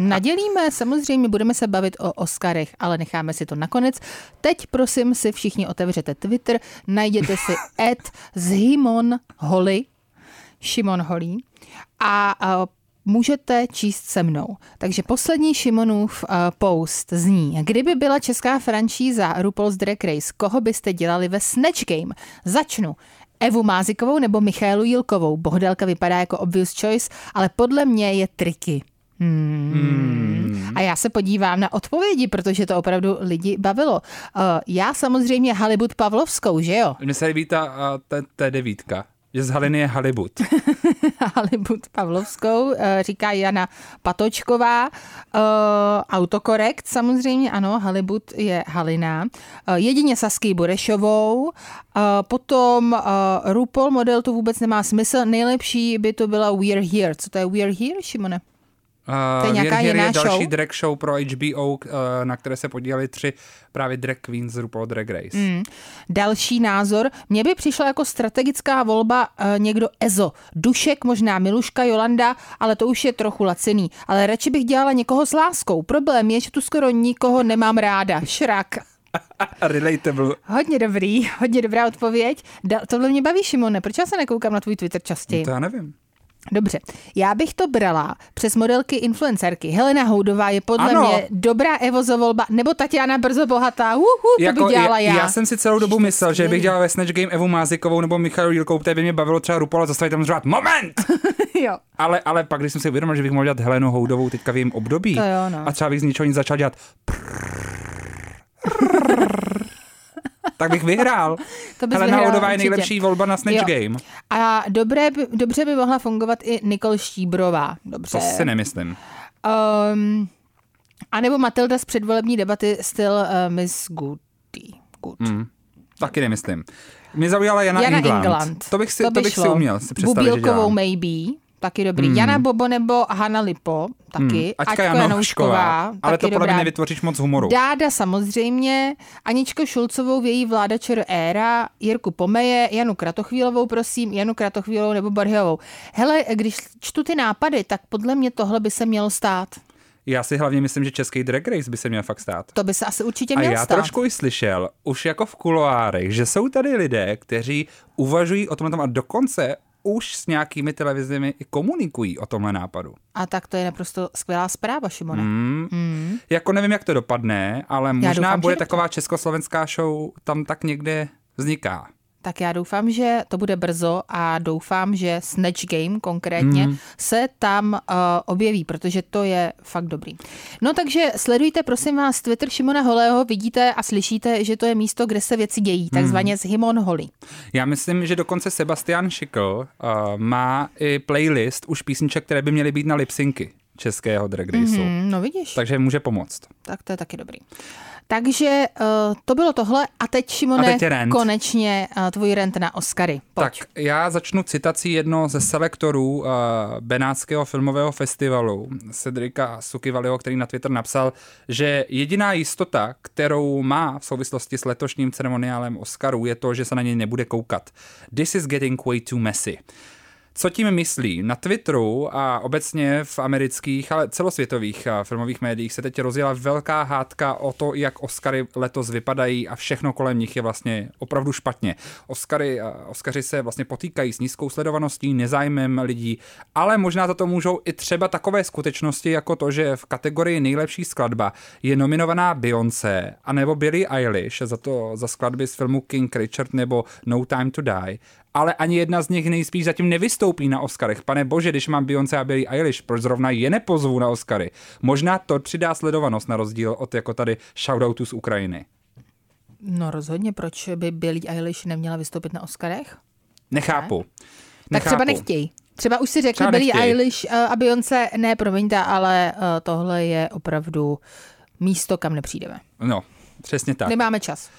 Nadělíme, samozřejmě budeme se bavit o Oscarech, ale necháme si to nakonec. Teď prosím si všichni otevřete Twitter, najděte si at Zhimon Holly, Šimon Holý a, a můžete číst se mnou. Takže poslední Šimonův uh, post zní, kdyby byla česká franšíza RuPaul's Drag Race, koho byste dělali ve Snatch Game? Začnu. Evu Mázikovou nebo Michálu Jilkovou. Bohdelka vypadá jako obvious choice, ale podle mě je triky. Hmm. Hmm. A já se podívám na odpovědi, protože to opravdu lidi bavilo. Uh, já samozřejmě Halibut Pavlovskou, že jo? Mně se líbí ta, ta, ta devítka že z Haliny je Halibut. Halibut Pavlovskou, eh, říká Jana Patočková. Eh, autokorekt samozřejmě, ano, Halibut je Halina. Eh, jedině Sasky Burešovou. Potom RuPaul model to vůbec nemá smysl. Nejlepší by to byla We're Here. Co to je We're Here, Šimone? Uh, to je nějaká jiná je další show? drag show pro HBO, uh, na které se podíleli tři právě drag queens z RuPaul Drag Race. Mm. Další názor. Mně by přišla jako strategická volba uh, někdo Ezo. Dušek, možná Miluška, Jolanda, ale to už je trochu laciný. Ale radši bych dělala někoho s láskou. Problém je, že tu skoro nikoho nemám ráda. Šrak. Relatable. Hodně dobrý, hodně dobrá odpověď. Da, tohle mě baví, Šimone. Proč já se nekoukám na tvůj Twitter častěji? No to já nevím. Dobře, já bych to brala přes modelky influencerky. Helena Houdová je podle ano. mě dobrá Evozo volba, nebo Tatiana Brzo Bohatá, uhu, to jako, by dělala já. Já jsem si celou dobu myslel, že bych dělala ve Snatch Game Evu Mázikovou nebo Michalu Jílkou, které by mě bavilo třeba Rupola zastavit tam řvát moment! jo. Ale, ale pak, když jsem si uvědomil, že bych mohl dělat Helenu Houdovou teďka v jejím období to jo, no. a třeba bych z ničeho nic začal dělat tak bych vyhrál. to bys Helena Houdová je nejlepší volba na Snatch jo. Game. A dobré, dobře by mohla fungovat i Nikol Štíbrová. Dobře. To si nemyslím. Um, a nebo Matilda z předvolební debaty styl uh, Miss Goody. Good. Mm, taky nemyslím. Mě zaujala Jana, Jana England. England. To bych si, to, by to bych si uměl si představit, Bubilkovou maybe taky dobrý. Hmm. Jana Bobo nebo Hanna Lipo, taky. Hmm. Aťka, Aťka Janoušková, ale to podle mě nevytvoříš moc humoru. Dáda samozřejmě, Aničko Šulcovou v její vláda ČR éra, Jirku Pomeje, Janu Kratochvílovou, prosím, Janu Kratochvílovou nebo Barhiovou. Hele, když čtu ty nápady, tak podle mě tohle by se mělo stát. Já si hlavně myslím, že český drag race by se měl fakt stát. To by se asi určitě měl A já stát. trošku i slyšel, už jako v kuloárech, že jsou tady lidé, kteří uvažují o tom a dokonce už s nějakými televizemi i komunikují o tomhle nápadu. A tak to je naprosto skvělá zpráva, Šimone. Mm. Mm. Jako nevím, jak to dopadne, ale možná doufám, bude taková československá show tam tak někde vzniká tak já doufám, že to bude brzo a doufám, že Snatch Game konkrétně mm. se tam uh, objeví, protože to je fakt dobrý. No takže sledujte prosím vás Twitter Šimona Holého, vidíte a slyšíte, že to je místo, kde se věci dějí, mhm. takzvaně mm. z Himon Holly. Já myslím, že dokonce Sebastian Schickel uh, má i playlist už písniček, které by měly být na lipsynky českého drag raceu. Mm, no vidíš. Takže může pomoct. Tak to je taky dobrý. Takže uh, to bylo tohle a teď, Šimone, a teď konečně uh, tvůj rent na Oscary. Pojď. Tak já začnu citací jedno ze selektorů uh, Benátského filmového festivalu, Cedrika Sukivaliho, který na Twitter napsal, že jediná jistota, kterou má v souvislosti s letošním ceremoniálem Oscarů, je to, že se na něj nebude koukat. This is getting way too messy. Co tím myslí? Na Twitteru a obecně v amerických, ale celosvětových filmových médiích se teď rozjela velká hádka o to, jak Oscary letos vypadají a všechno kolem nich je vlastně opravdu špatně. Oscary, Oscary se vlastně potýkají s nízkou sledovaností, nezájmem lidí, ale možná za to můžou i třeba takové skutečnosti, jako to, že v kategorii nejlepší skladba je nominovaná Beyoncé anebo Billie Eilish za to za skladby z filmu King Richard nebo No Time to Die ale ani jedna z nich nejspíš zatím nevystoupí na Oscarech. Pane bože, když mám Beyoncé a Billie Eilish, proč zrovna je nepozvu na Oscary? Možná to přidá sledovanost na rozdíl od jako tady shoutoutu z Ukrajiny. No rozhodně, proč by Billie Eilish neměla vystoupit na Oscarech? Nechápu. Ne? Tak třeba nechtějí. Třeba už si řekli Billie. Eilish eh, a Beyoncé, ne, promiňte, ale eh, tohle je opravdu místo, kam nepřijdeme. No, přesně tak. Nemáme čas.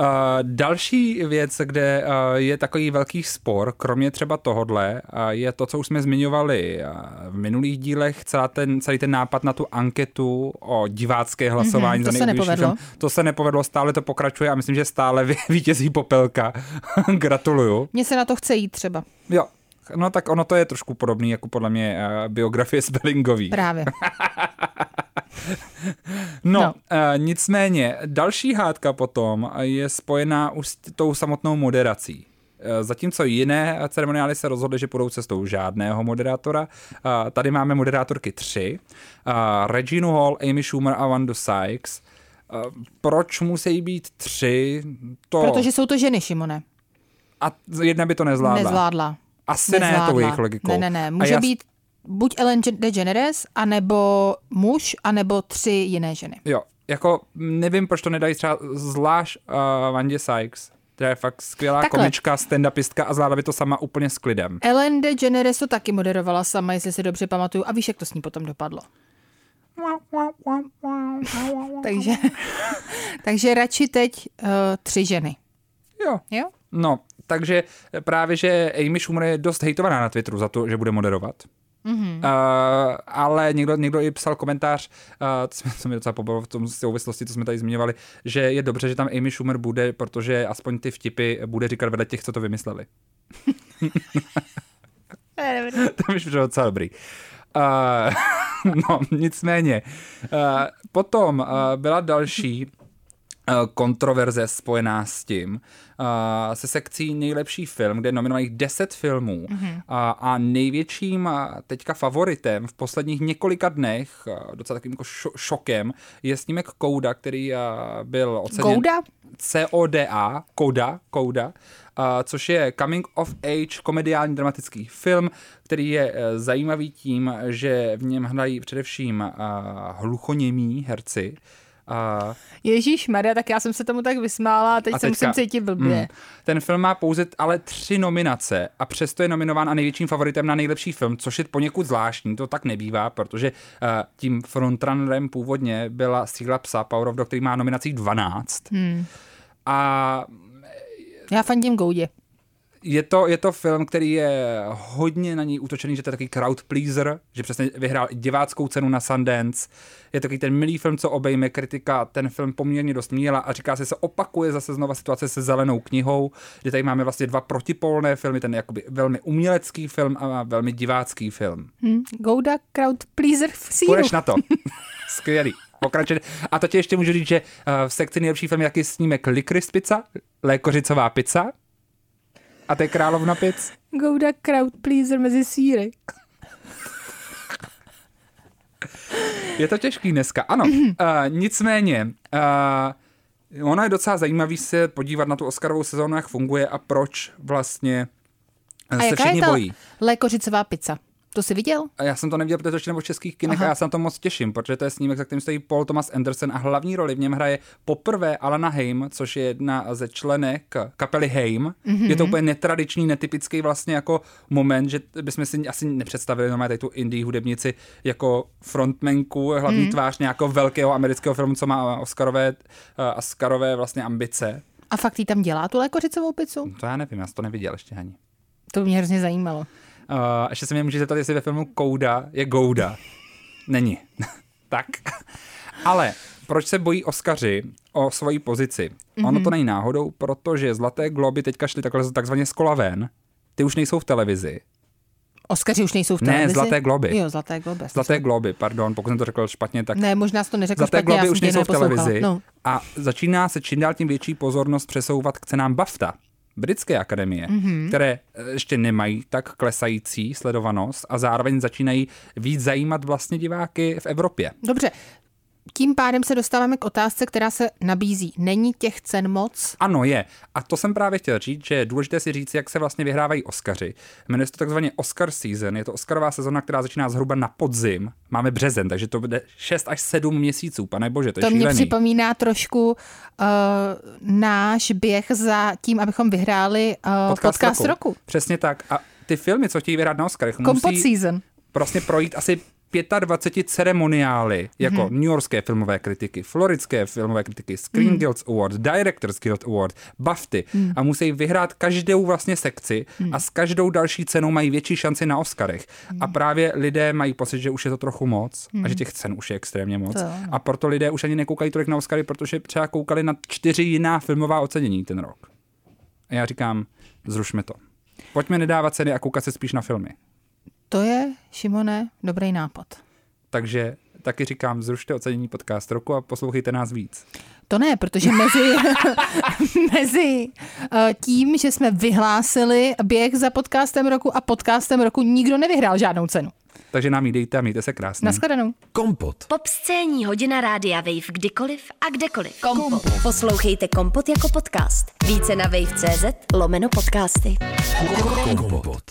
Uh, další věc, kde uh, je takový velký spor, kromě třeba tohodle, uh, je to, co už jsme zmiňovali v minulých dílech, celá ten, celý ten nápad na tu anketu o divácké hlasování. Mm-hmm, to se nepovedlo. Film. To se nepovedlo, stále to pokračuje a myslím, že stále vítězí Popelka. Gratuluju. Mně se na to chce jít třeba. Jo, no tak ono to je trošku podobný jako podle mě biografie Spellingový. Právě. no, no. Uh, nicméně, další hádka potom je spojená už s tou samotnou moderací. Eh, Zatímco jiné ceremoniály se rozhodly, že půjdou cestou žádného moderátora. Eh, Tady máme moderátorky tři. Regina Hall, Amy Schumer a Wanda Sykes. Proč musí být tři? To... Protože jsou to ženy, Šimone. A jedna by to nezvládla. Nezvládla. Asi ne, Nezvládla. to jejich logikou. Ne, ne, ne. Může já- být buď Ellen DeGeneres, anebo muž, anebo tři jiné ženy. Jo, jako nevím, proč to nedají třeba zvlášť uh, Vandě Sykes. To je fakt skvělá Takhle. komička, stand-upistka a zvládla by to sama úplně s klidem. Ellen DeGeneres to taky moderovala sama, jestli si dobře pamatuju. A víš, jak to s ní potom dopadlo. Takže, takže radši teď uh, tři ženy. Jo. Jo? No, takže právě, že Amy Schumer je dost hejtovaná na Twitteru za to, že bude moderovat. Mm-hmm. Uh, ale někdo, někdo i psal komentář, uh, to, jsme, to mi docela pobavilo v tom souvislosti, co jsme tady zmiňovali, že je dobře, že tam Amy Schumer bude, protože aspoň ty vtipy bude říkat vedle těch, co to vymysleli. to mi přišlo docela dobrý. Uh, no, nicméně. Uh, potom uh, byla další kontroverze spojená s tím, uh, se sekcí nejlepší film, kde je nominovaných 10 filmů mm-hmm. uh, a největším teďka favoritem v posledních několika dnech, uh, docela takovým jako šo- šokem, je snímek Kouda, který byl oceněn... Kouda? CODA, Koda, uh, což je coming of age komediální dramatický film, který je uh, zajímavý tím, že v něm hrají především uh, hluchoněmí herci. Uh, Ježíš Maria, tak já jsem se tomu tak vysmála a teď A se teďka- musím cítit blbě. Mm. Ten film má pouze ale tři nominace a přesto je nominován a největším favoritem na nejlepší film, což je poněkud zvláštní, to tak nebývá, protože uh, tím frontrunnerem původně byla Síla psa Power of Dog, který má nominací 12. Hmm. A Já fandím Goudě. Je to, je to film, který je hodně na ní útočený, že to je takový crowd pleaser, že přesně vyhrál diváckou cenu na Sundance. Je to takový ten milý film, co obejme kritika, ten film poměrně dost míla a říká se, se opakuje zase znova situace se zelenou knihou, kde tady máme vlastně dva protipolné filmy, ten jakoby velmi umělecký film a velmi divácký film. Hm. Gouda Crowd Pleaser v síru. Půjdeš na to. Skvělý. Pokračuje. A to ti ještě můžu říct, že uh, v sekci nejlepší film je jaký snímek Licorice pizza, lékořicová pizza, a to je královna pic. Gouda Crowd Pleaser mezi síry. Je to těžký dneska, ano. Uh, nicméně, uh, ono je docela zajímavý se podívat na tu Oscarovou sezónu, jak funguje a proč vlastně uh, A se jaká všichni je ta bojí. lékořicová pizza? To jsi viděl? A já jsem to neviděl, protože to ještě nebo v českých kinech Aha. a já se na to moc těším, protože to je snímek, za kterým stojí Paul Thomas Anderson a hlavní roli v něm hraje poprvé Alana Haim, což je jedna ze členek kapely Haim. Mm-hmm. Je to úplně netradiční, netypický vlastně jako moment, že bychom si asi nepředstavili normálně tady tu indie hudebnici jako frontmanku, hlavní mm. tvář nějakého velkého amerického filmu, co má Oscarové, uh, Oscarové vlastně ambice. A fakt jí tam dělá tu lékořicovou pizzu? To já nevím, já jsem to neviděl ještě ani. To mě hrozně zajímalo. Uh, ještě se mě může zeptat, jestli ve filmu Kouda je Gouda. Není. tak. Ale proč se bojí Oscaři o svoji pozici? Mm-hmm. Ono to není náhodou, protože Zlaté globy teďka šly takhle takzvaně z kola ven. Ty už nejsou v televizi. Oscaři už nejsou v Ne, televizi? Zlaté globy. Jo, Zlaté globy. Zlaté globy, pardon, pokud jsem to řekl špatně, tak Ne, možná jsi to neřekl Zlaté špatně, já globy jsem už nejsou v televizi No. a začíná se čím dál tím větší pozornost přesouvat k cenám BAFTA, britské akademie, Mhm. mm-hmm. které eh, ještě nemají tak klesající sledovanost a zároveň začínají víc zajímat vlastně diváky v Evropě. Dobře, tím pádem se dostáváme k otázce, která se nabízí. Není těch cen moc? Ano, je. A to jsem právě chtěl říct, že je důležité si říct, jak se vlastně vyhrávají Oscaři. Jmenuje se to takzvaně Oscar season. Je to Oscarová sezona, která začíná zhruba na podzim. Máme březen, takže to bude 6 až 7 měsíců. Pane bože, to, To je mě šílený. připomíná trošku uh, náš běh za tím, abychom vyhráli uh, podcast, podcast roku. Přesně tak. A ty filmy, co chtějí vyhrát na Oscarech, Kompot musí season. prostě projít asi 25 ceremoniály, jako Mhm. mm-hmm. New Yorkské filmové kritiky, floridské filmové kritiky, Screen Mhm. mm. Guild Award, Directors Guild Award, BAFTY mm. a musí vyhrát každou vlastně sekci Mhm. a s každou další cenou mají větší šanci na Oscarech. A Mhm. právě lidé mají pocit, že už je to trochu moc a že těch cen už je extrémně moc. To jo. A proto lidé už ani nekoukají tolik na Oscary, protože třeba koukali na čtyři jiná filmová ocenění ten rok. A já říkám, zrušme to. Pojďme nedávat ceny a koukat se spíš na filmy. To je, Šimone, dobrý nápad. Takže taky říkám, zrušte ocenění podcast roku a poslouchejte nás víc. To ne, protože mezi, mezi eh, tím, že jsme vyhlásili běh za podcastem roku a podcastem roku, nikdo nevyhrál žádnou cenu. Takže nám jí dejte a mějte se krásně. Naschledanou. Kompot. Pop scéní hodina rádia Wave kdykoliv a kdekoliv. Kompot. Poslouchejte Kompot jako podcast. Více na wave.cz lomeno podcasty. Kompot.